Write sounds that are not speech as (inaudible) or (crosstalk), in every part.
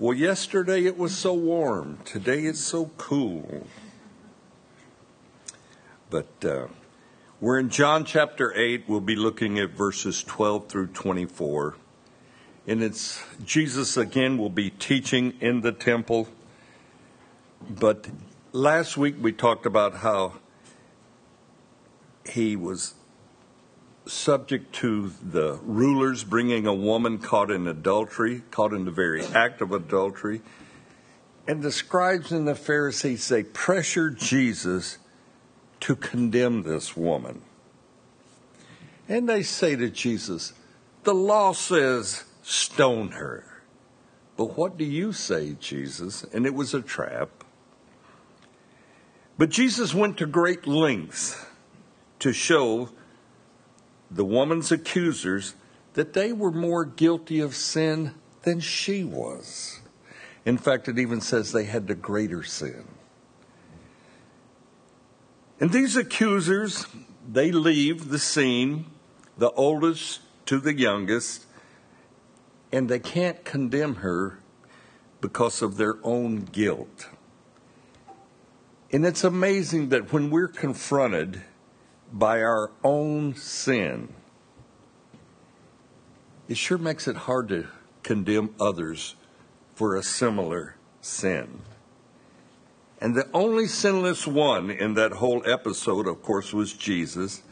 Well, yesterday it was so warm. Today it's so cool. But uh, we're in John chapter 8. We'll be looking at verses 12 through 24. And it's Jesus again will be teaching in the temple. But last week we talked about how he was subject to the rulers bringing a woman caught in adultery, caught in the very act of adultery. And the scribes and the Pharisees, they pressured Jesus to condemn this woman. And they say to Jesus, The law says stone her. But what do you say, Jesus? And it was a trap. But Jesus went to great lengths to show the woman's accusers that they were more guilty of sin than she was. In fact, it even says they had the greater sin. And these accusers, they leave the scene, the oldest to the youngest, and they can't condemn her because of their own guilt. And it's amazing that when we're confronted by our own sin, it sure makes it hard to condemn others for a similar sin. And the only sinless one in that whole episode, of course, was Jesus.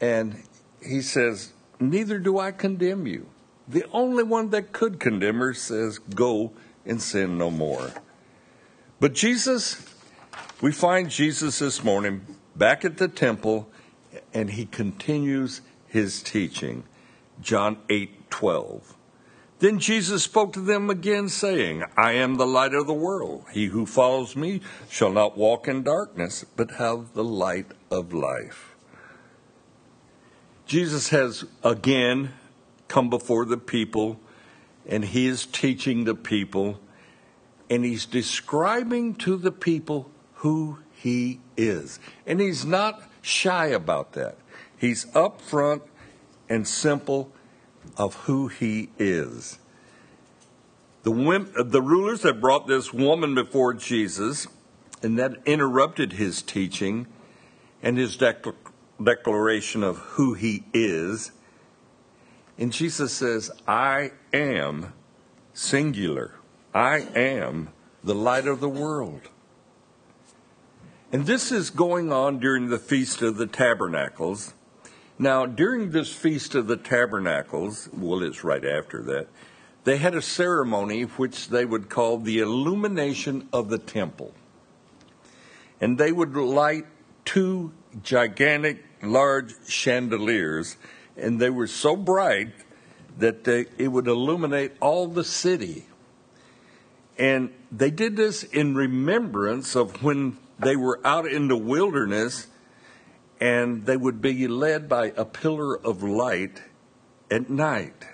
And he says, Neither do I condemn you. The only one that could condemn her says, Go and sin no more. But Jesus, we find Jesus this morning back at the temple, and he continues his teaching. John 8 12. Then Jesus spoke to them again, saying, I am the light of the world. He who follows me shall not walk in darkness, but have the light of life. Jesus has again come before the people, and he is teaching the people, and he's describing to the people who he is. And he's not shy about that. He's upfront and simple of who he is. The, uh, the rulers that brought this woman before Jesus, and that interrupted his teaching and his declaration of who he is. And Jesus says, I am singular. I am the light of the world. And this is going on during the Feast of the Tabernacles. Now, during this Feast of the Tabernacles, well, it's right after that, they had a ceremony which they would call the illumination of the temple. And they would light two gigantic, large chandeliers, and they were so bright that they, it would illuminate all the city. And they did this in remembrance of when they were out in the wilderness and they would be led by a pillar of light at night.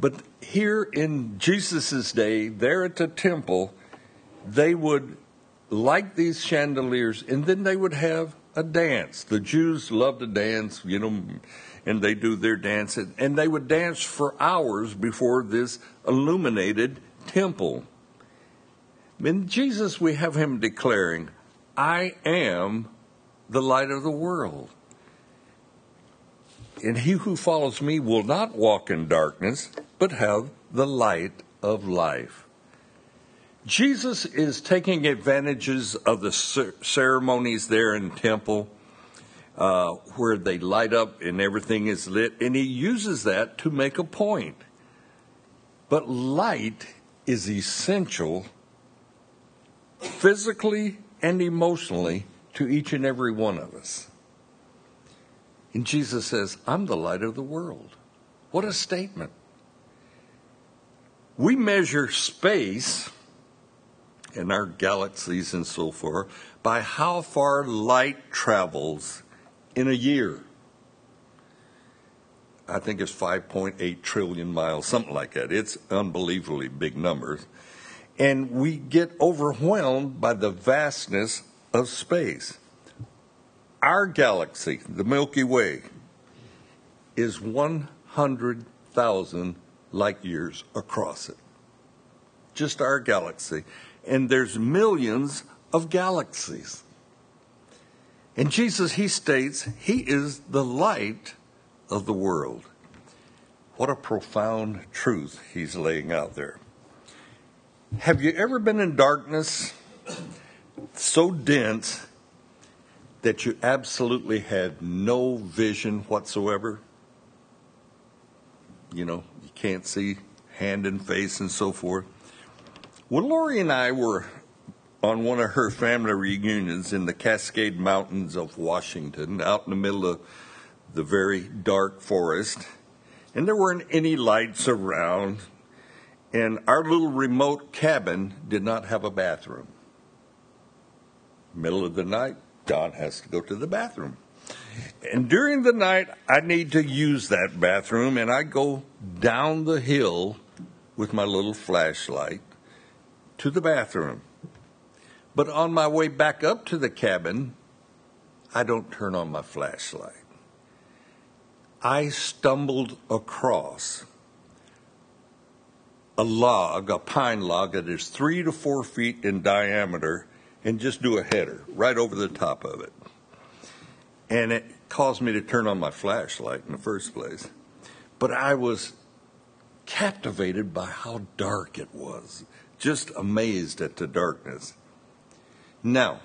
But here in Jesus' day, there at the temple, they would light these chandeliers and then they would have a dance. The Jews love to dance, you know, and they do their dance, and they would dance for hours before this illuminated temple. In Jesus, we have him declaring, I am the light of the world. And he who follows me will not walk in darkness, but have the light of life. Jesus is taking advantages of the ceremonies there in temple uh, where they light up and everything is lit, and he uses that to make a point. But light is essential physically and emotionally to each and every one of us. And Jesus says, I'm the light of the world. What a statement. We measure space in our galaxies and so forth by how far light travels in a year. I think it's 5.8 trillion miles, something like that. It's unbelievably big numbers and we get overwhelmed by the vastness of space. Our galaxy, the Milky Way, is 100,000 light years across it. Just our galaxy. And there's millions of galaxies. And Jesus, he states, he is the light of the world. What a profound truth he's laying out there. Have you ever been in darkness so dense that you absolutely had no vision whatsoever? You know, you can't see hand and face and so forth. Well, Lori and I were on one of her family reunions in the Cascade Mountains of Washington, out in the middle of the very dark forest. And there weren't any lights around. And our little remote cabin did not have a bathroom. Middle of the night, Don has to go to the bathroom. And during the night, I need to use that bathroom, and I go down the hill with my little flashlight to the bathroom. But on my way back up to the cabin, I don't turn on my flashlight. I stumbled across a log, a pine log that is three to four feet in diameter, and just do a header right over the top of it. And it caused me to turn on my flashlight in the first place. But I was captivated by how dark it was, just amazed at the darkness. Now,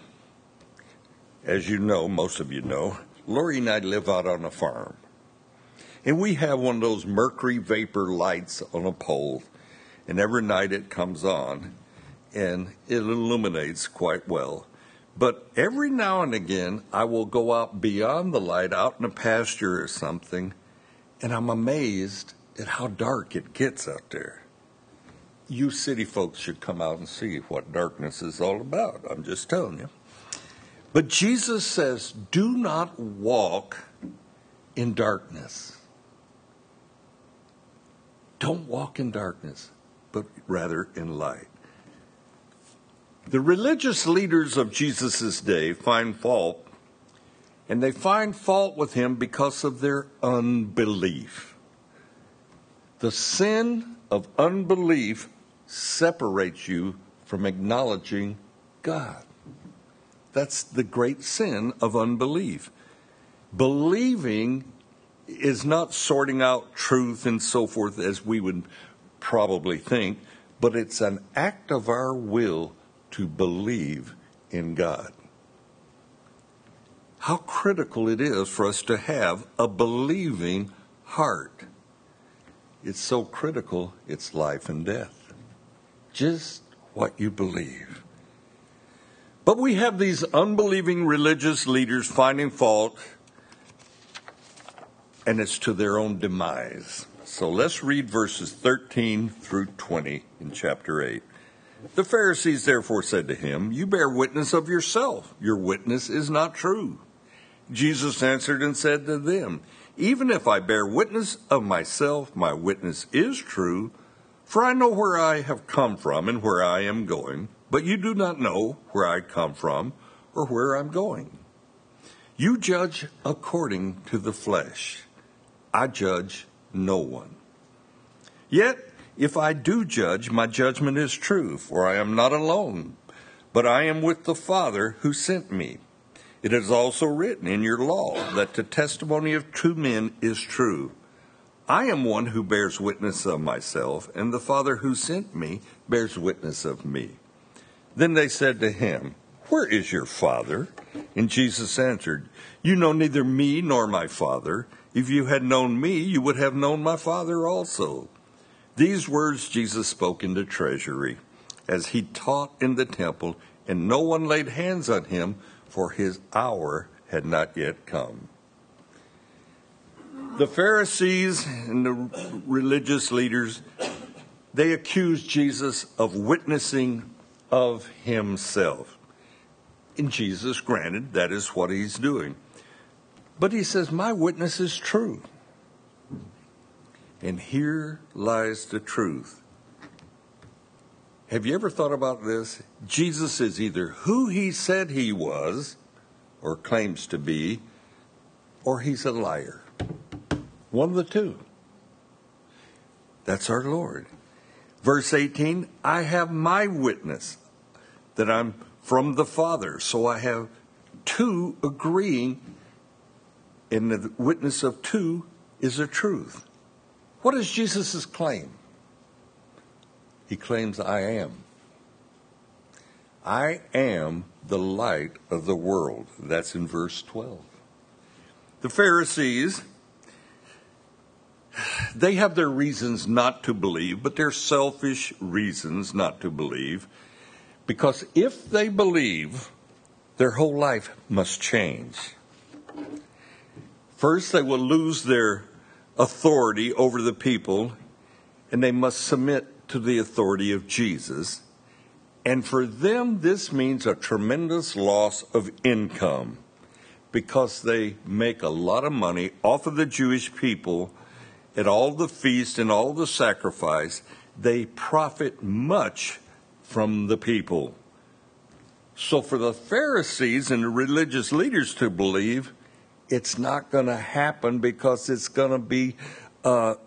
as you know, most of you know, Lori and I live out on a farm. And we have one of those mercury vapor lights on a pole, and every night it comes on and it illuminates quite well. But every now and again, I will go out beyond the light, out in a pasture or something, and I'm amazed at how dark it gets out there. You city folks should come out and see what darkness is all about. I'm just telling you. But Jesus says, do not walk in darkness. Don't walk in darkness, but rather in light. The religious leaders of Jesus' day find fault, and they find fault with him because of their unbelief. The sin of unbelief separates you from acknowledging God. That's the great sin of unbelief. Believing is not sorting out truth and so forth as we would probably think, but it's an act of our will to believe in God. How critical it is for us to have a believing heart. It's so critical, it's life and death. Just what you believe. But we have these unbelieving religious leaders finding fault, and it's to their own demise. So let's read verses 13 through 20 in chapter 8. The Pharisees therefore said to him, You bear witness of yourself. Your witness is not true. Jesus answered and said to them, Even if I bear witness of myself, my witness is true, for I know where I have come from and where I am going, but you do not know where I come from or where I'm going. You judge according to the flesh. I judge no one. Yet if I do judge, my judgment is true, for I am not alone, but I am with the Father who sent me. It is also written in your law that the testimony of two men is true. I am one who bears witness of myself, and the Father who sent me bears witness of me. Then they said to him, Where is your Father? And Jesus answered, You know neither me nor my Father. If you had known me, you would have known my Father also. These words Jesus spoke in the treasury as he taught in the temple, and no one laid hands on him, for his hour had not yet come. The Pharisees and the religious leaders, they accused Jesus of witnessing of himself. And Jesus, granted, that is what he's doing. But he says, My witness is true. And here lies the truth. Have you ever thought about this? Jesus is either who he said he was, or claims to be, or he's a liar. One of the two. That's our Lord. Verse 18 I have my witness that I'm from the Father. So I have two agreeing, and the witness of two is a truth. What is Jesus' claim? He claims, I am. I am the light of the world. That's in verse 12. The Pharisees, they have their reasons not to believe, but they're selfish reasons not to believe. Because if they believe, their whole life must change. First, they will lose their authority over the people, and they must submit to the authority of Jesus. And for them, this means a tremendous loss of income because they make a lot of money off of the Jewish people at all the feast and all the sacrifice. They profit much from the people. So, for the Pharisees and the religious leaders to believe, it's not going to happen because it's going to be a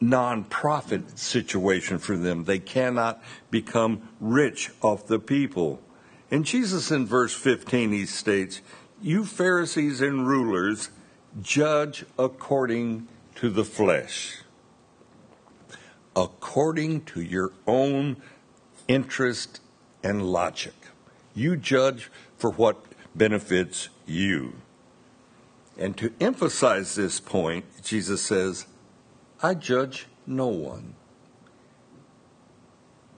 non-profit situation for them. They cannot become rich off the people. And Jesus in verse 15, he states, You Pharisees and rulers judge according to the flesh, according to your own interest and logic. You judge for what benefits you. And to emphasize this point, Jesus says, I judge no one.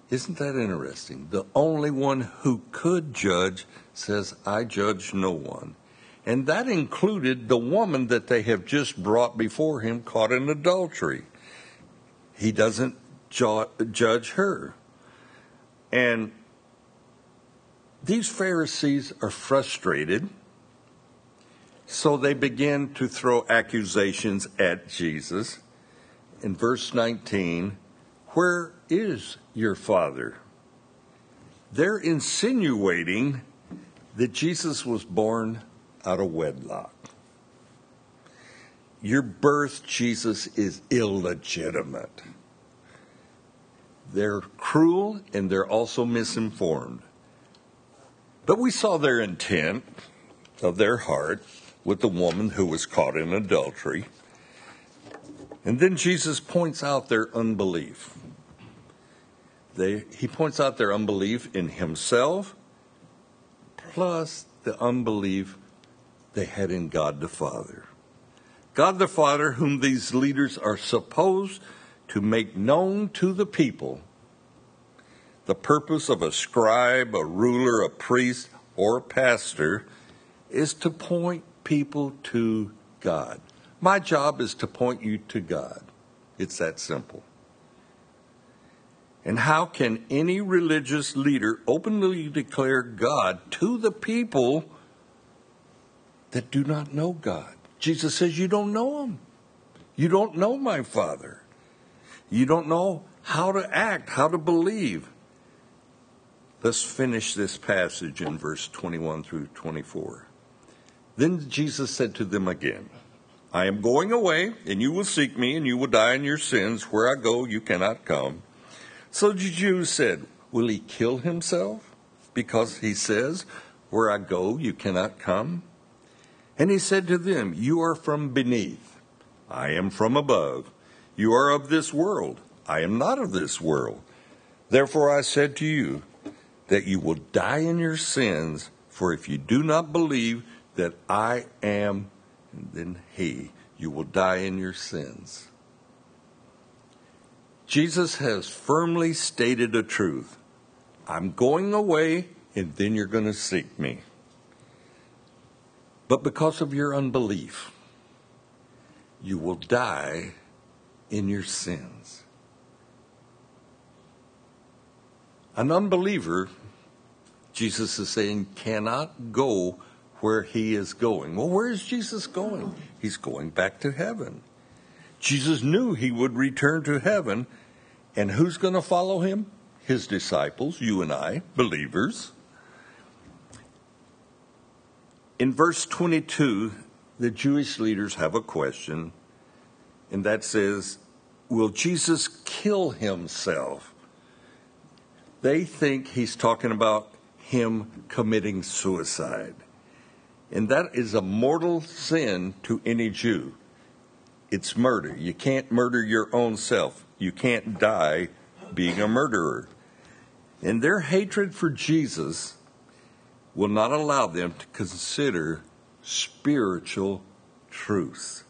Isn't that interesting? The only one who could judge says, I judge no one. And that included the woman that they have just brought before him caught in adultery. He doesn't ju- judge her. And these Pharisees are frustrated, so they begin to throw accusations at Jesus. In verse 19, where is your father? They're insinuating that Jesus was born out of wedlock. Your birth, Jesus, is illegitimate. They're cruel and they're also misinformed. But we saw their intent of their heart with the woman who was caught in adultery. And then Jesus points out their unbelief. They, he points out their unbelief in himself, plus the unbelief they had in God the Father. God the Father, whom these leaders are supposed to make known to the people the purpose of a scribe, a ruler, a priest, or a pastor is to point people to God. My job is to point you to God. It's that simple. And how can any religious leader openly declare God to the people that do not know God? Jesus says, You don't know Him. You don't know my Father. You don't know how to act, how to believe. Let's finish this passage in verse 21 through 24. Then Jesus said to them again, I am going away, and you will seek me, and you will die in your sins. Where I go, you cannot come. So the Jews said, Will he kill himself? Because he says, Where I go, you cannot come. And he said to them, You are from beneath, I am from above. You are of this world, I am not of this world. Therefore I said to you, that you will die in your sins, for if you do not believe that I am, and then He, you will die in your sins. Jesus has firmly stated a truth. I'm going away, and then you're going to seek me. But because of your unbelief, you will die in your sins. An unbeliever, Jesus is saying, cannot go where he is going. Well, where is Jesus going? He's going back to heaven. Jesus knew he would return to heaven, and who's going to follow him? His disciples, you and I, believers. In verse 22, the Jewish leaders have a question, and that says, will Jesus kill himself? They think he's talking about him committing suicide. And that is a mortal sin to any Jew. It's murder. You can't murder your own self. You can't die being a murderer. And their hatred for Jesus will not allow them to consider spiritual truth.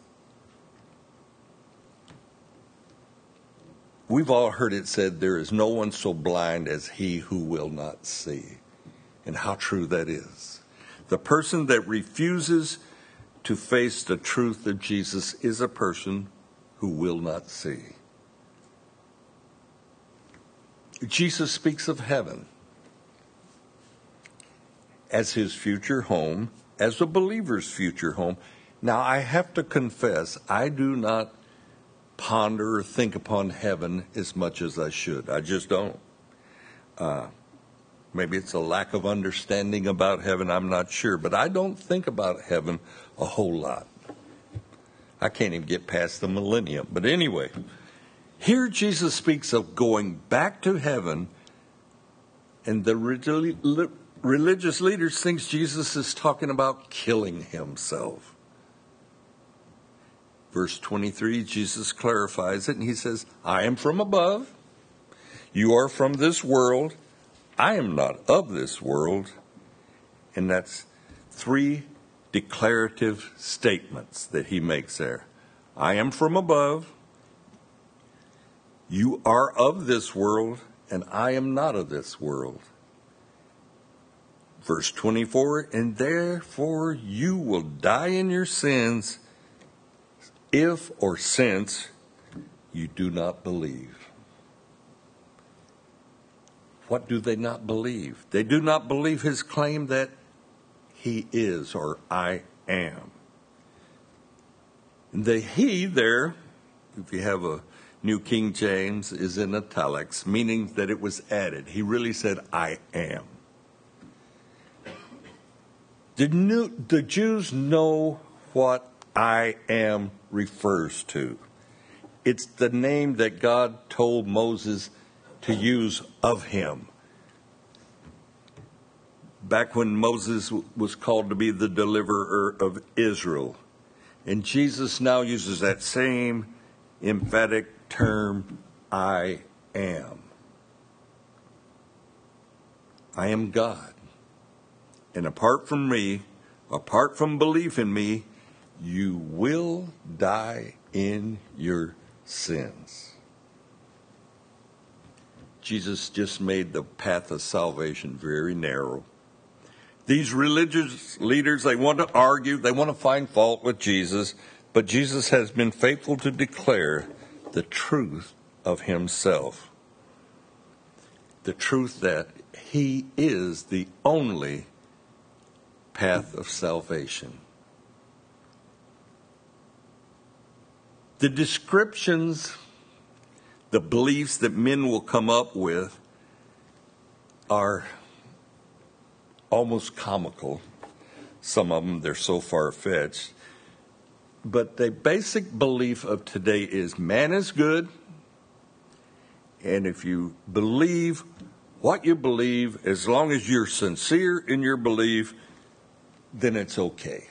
We've all heard it said, There is no one so blind as he who will not see. And how true that is. The person that refuses to face the truth of Jesus is a person who will not see. Jesus speaks of heaven as his future home, as a believer's future home. Now, I have to confess, I do not ponder or think upon heaven as much as I should. I just don't. Uh, maybe it's a lack of understanding about heaven, I'm not sure. But I don't think about heaven a whole lot. I can't even get past the millennium. But anyway, here Jesus speaks of going back to heaven, and the religious leaders think Jesus is talking about killing himself. Verse 23, Jesus clarifies it and he says, I am from above. You are from this world. I am not of this world. And that's three declarative statements that he makes there. I am from above. You are of this world, and I am not of this world. Verse 24, and therefore you will die in your sins if or since you do not believe. What do they not believe? They do not believe his claim that he is or I am. The he there, if you have a New King James, is in italics, meaning that it was added. He really said, I am. The, new, the Jews know what I am refers to. It's the name that God told Moses to use of him. Back when Moses was called to be the deliverer of Israel. And Jesus now uses that same emphatic term, I am. I am God. And apart from me, apart from belief in me, you will die in your sins. Jesus just made the path of salvation very narrow. These religious leaders, they want to argue, they want to find fault with Jesus, but Jesus has been faithful to declare the truth of himself. The truth that he is the only path of salvation. The descriptions, the beliefs that men will come up with are almost comical. Some of them, they're so far fetched. But the basic belief of today is man is good, and if you believe what you believe, as long as you're sincere in your belief, then it's okay.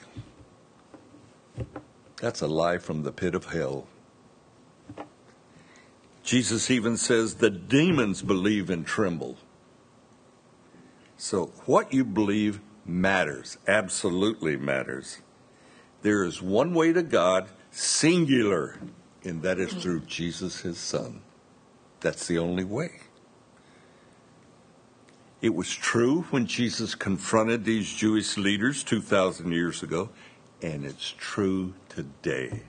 That's a lie from the pit of hell. Jesus even says the demons believe and tremble. So, what you believe matters, absolutely matters. There is one way to God, singular, and that is through Jesus, his Son. That's the only way. It was true when Jesus confronted these Jewish leaders 2,000 years ago and it's true today.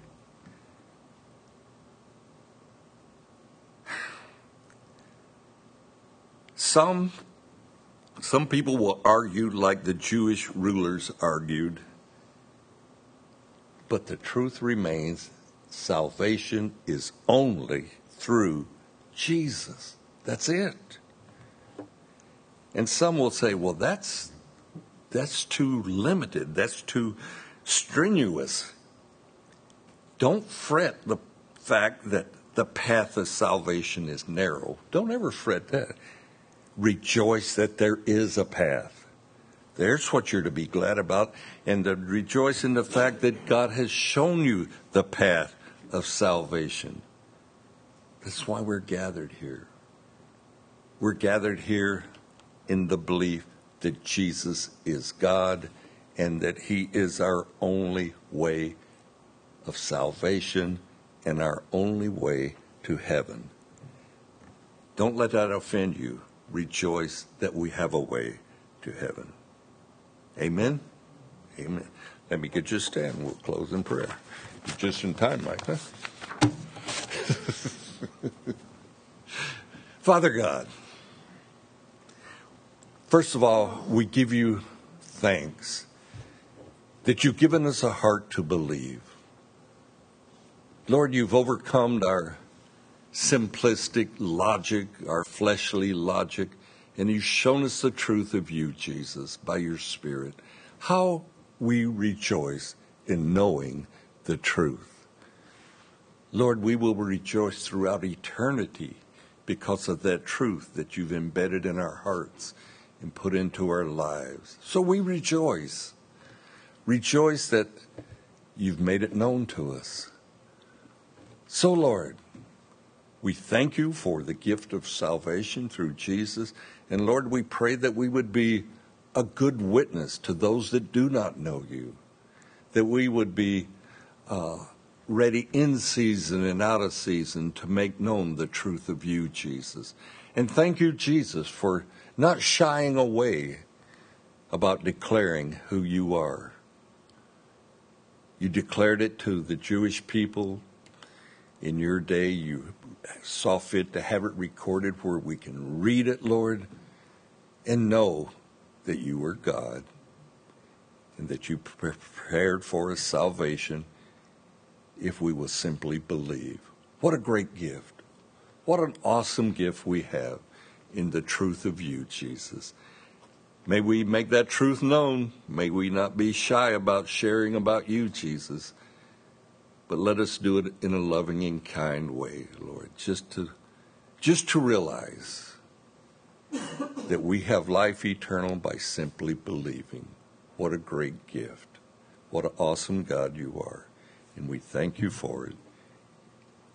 Some some people will argue like the Jewish rulers argued, but the truth remains salvation is only through Jesus. That's it. And some will say, well, that's, that's too limited. That's too strenuous. Don't fret the fact that the path of salvation is narrow. Don't ever fret that. Rejoice that there is a path. There's what you're to be glad about, and to rejoice in the fact that God has shown you the path of salvation. That's why we're gathered here. We're gathered here in the belief that Jesus is God and that He is our only way of salvation and our only way to heaven. Don't let that offend you. Rejoice that we have a way to heaven. Amen? Amen. Let me get you a stand. We'll close in prayer. You're just in time, Mike? (laughs) Father God, first of all, we give you thanks that you've given us a heart to believe. Lord, you've overcome our simplistic logic, our fleshly logic, and you've shown us the truth of you, Jesus, by your Spirit. How we rejoice in knowing the truth. Lord, we will rejoice throughout eternity because of that truth that you've embedded in our hearts and put into our lives. So we rejoice. Rejoice that you've made it known to us. So, Lord, we thank you for the gift of salvation through Jesus. And Lord, we pray that we would be a good witness to those that do not know you, that we would be uh, ready in season and out of season to make known the truth of you, Jesus. And thank you, Jesus, for not shying away about declaring who you are. You declared it to the Jewish people, in your day you saw fit to have it recorded where we can read it, Lord, and know that you are God and that you prepared for us salvation if we will simply believe. What a great gift. What an awesome gift we have in the truth of you, Jesus. May we make that truth known. May we not be shy about sharing about you, Jesus but let us do it in a loving and kind way, Lord, just to just to realize that we have life eternal by simply believing. What a great gift. What an awesome God you are. And we thank you for it.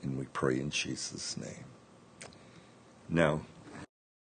And we pray in Jesus' name. Now,